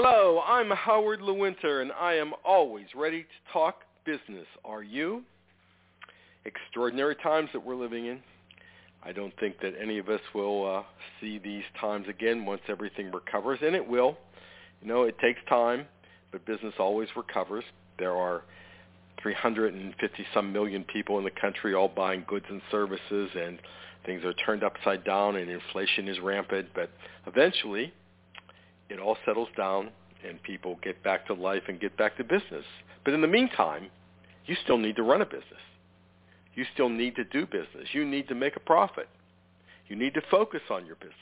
Hello, I'm Howard Lewinter, and I am always ready to talk business. Are you? Extraordinary times that we're living in. I don't think that any of us will uh, see these times again once everything recovers, and it will. You know, it takes time, but business always recovers. There are 350 some million people in the country all buying goods and services, and things are turned upside down, and inflation is rampant. But eventually, it all settles down, and people get back to life and get back to business. But in the meantime, you still need to run a business. You still need to do business. You need to make a profit. You need to focus on your business.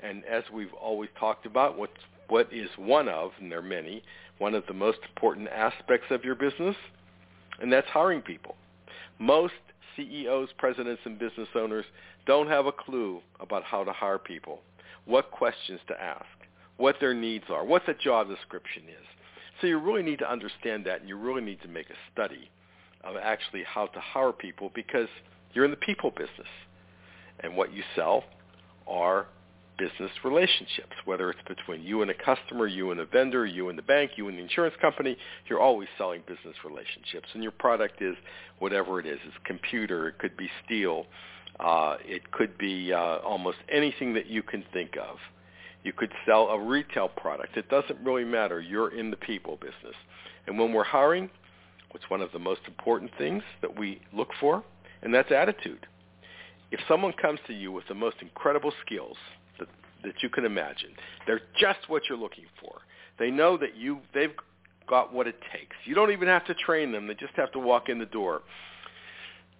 And as we've always talked about, what's, what is one of, and there are many, one of the most important aspects of your business, and that's hiring people. Most CEOs, presidents, and business owners don't have a clue about how to hire people, what questions to ask, what their needs are, what the job description is. So you really need to understand that, and you really need to make a study of actually how to hire people because you're in the people business. And what you sell are business relationships, whether it's between you and a customer, you and a vendor, you and the bank, you and the insurance company, you're always selling business relationships. And your product is whatever it is. It's computer, it could be steel, uh, it could be uh, almost anything that you can think of. You could sell a retail product. It doesn't really matter. You're in the people business. And when we're hiring, what's one of the most important things that we look for? And that's attitude. If someone comes to you with the most incredible skills, that that you can imagine. They're just what you're looking for. They know that you they've got what it takes. You don't even have to train them. They just have to walk in the door.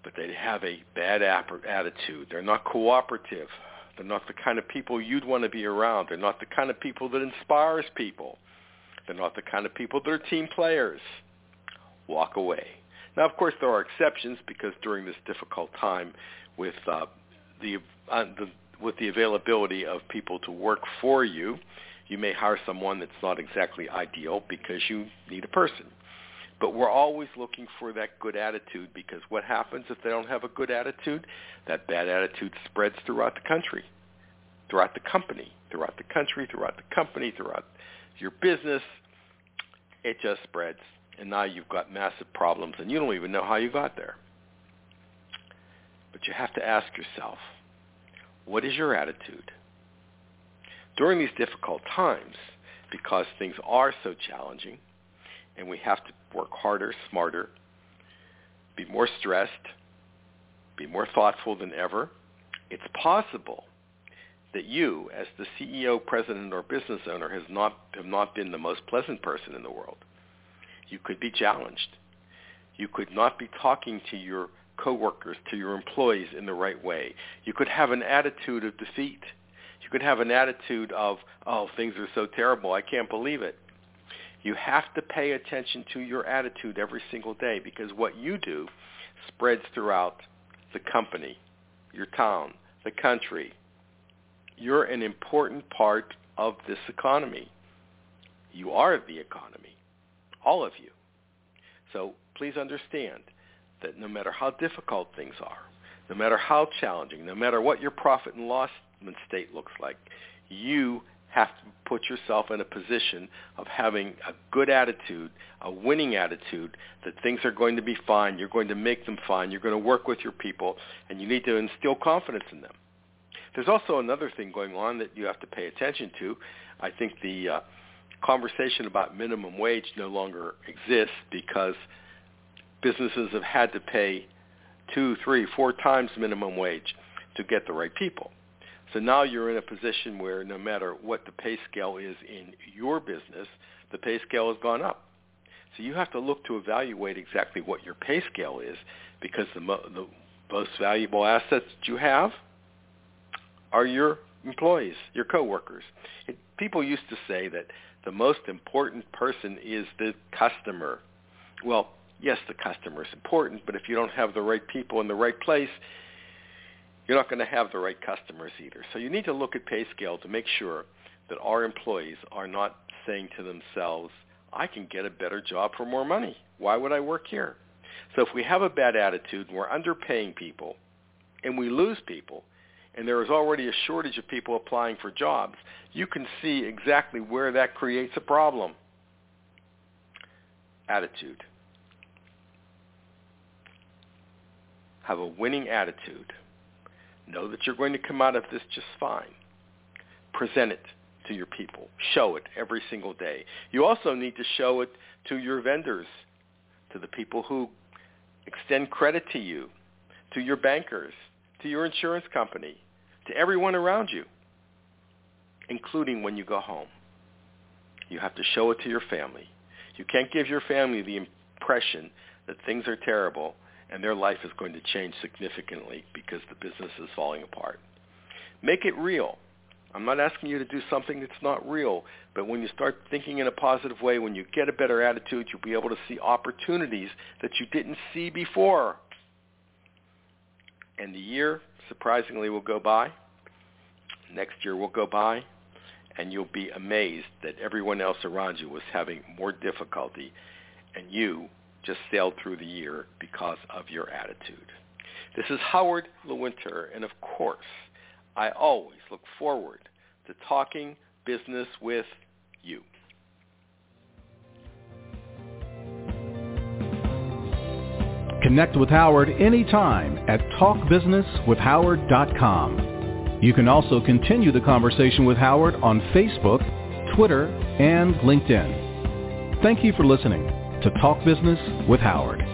But they have a bad attitude. They're not cooperative. They're not the kind of people you'd want to be around. They're not the kind of people that inspires people. They're not the kind of people that are team players. Walk away. Now, of course, there are exceptions because during this difficult time with uh, the, uh, the with the availability of people to work for you, you may hire someone that's not exactly ideal because you need a person. But we're always looking for that good attitude because what happens if they don't have a good attitude? That bad attitude spreads throughout the country, throughout the company, throughout the country, throughout the company, throughout your business. It just spreads. And now you've got massive problems and you don't even know how you got there. But you have to ask yourself, what is your attitude? During these difficult times, because things are so challenging and we have to work harder, smarter, be more stressed, be more thoughtful than ever, it's possible that you, as the CEO, president, or business owner, has not, have not been the most pleasant person in the world. You could be challenged. You could not be talking to your coworkers, to your employees in the right way. You could have an attitude of defeat. You could have an attitude of, oh, things are so terrible, I can't believe it. You have to pay attention to your attitude every single day because what you do spreads throughout the company, your town, the country. You're an important part of this economy. You are the economy, all of you. So please understand, that no matter how difficult things are, no matter how challenging, no matter what your profit and loss state looks like, you have to put yourself in a position of having a good attitude, a winning attitude, that things are going to be fine, you're going to make them fine, you're going to work with your people, and you need to instill confidence in them. There's also another thing going on that you have to pay attention to. I think the uh, conversation about minimum wage no longer exists because businesses have had to pay two, three, four times minimum wage to get the right people. So now you're in a position where no matter what the pay scale is in your business, the pay scale has gone up. So you have to look to evaluate exactly what your pay scale is because the, mo- the most valuable assets that you have are your employees, your coworkers. It people used to say that the most important person is the customer. Well, yes, the customer is important, but if you don't have the right people in the right place, you're not going to have the right customers either. So you need to look at pay scale to make sure that our employees are not saying to themselves, I can get a better job for more money. Why would I work here? So if we have a bad attitude and we're underpaying people and we lose people and there is already a shortage of people applying for jobs, you can see exactly where that creates a problem. Attitude. Have a winning attitude. Know that you're going to come out of this just fine. Present it to your people. Show it every single day. You also need to show it to your vendors, to the people who extend credit to you, to your bankers, to your insurance company, to everyone around you, including when you go home. You have to show it to your family. You can't give your family the impression that things are terrible and their life is going to change significantly because the business is falling apart. Make it real. I'm not asking you to do something that's not real, but when you start thinking in a positive way, when you get a better attitude, you'll be able to see opportunities that you didn't see before. And the year, surprisingly, will go by. Next year will go by, and you'll be amazed that everyone else around you was having more difficulty, and you just sailed through the year because of your attitude. This is Howard Lewinter, and of course, I always look forward to talking business with you. Connect with Howard anytime at talkbusinesswithhoward.com. You can also continue the conversation with Howard on Facebook, Twitter, and LinkedIn. Thank you for listening to Talk Business with Howard.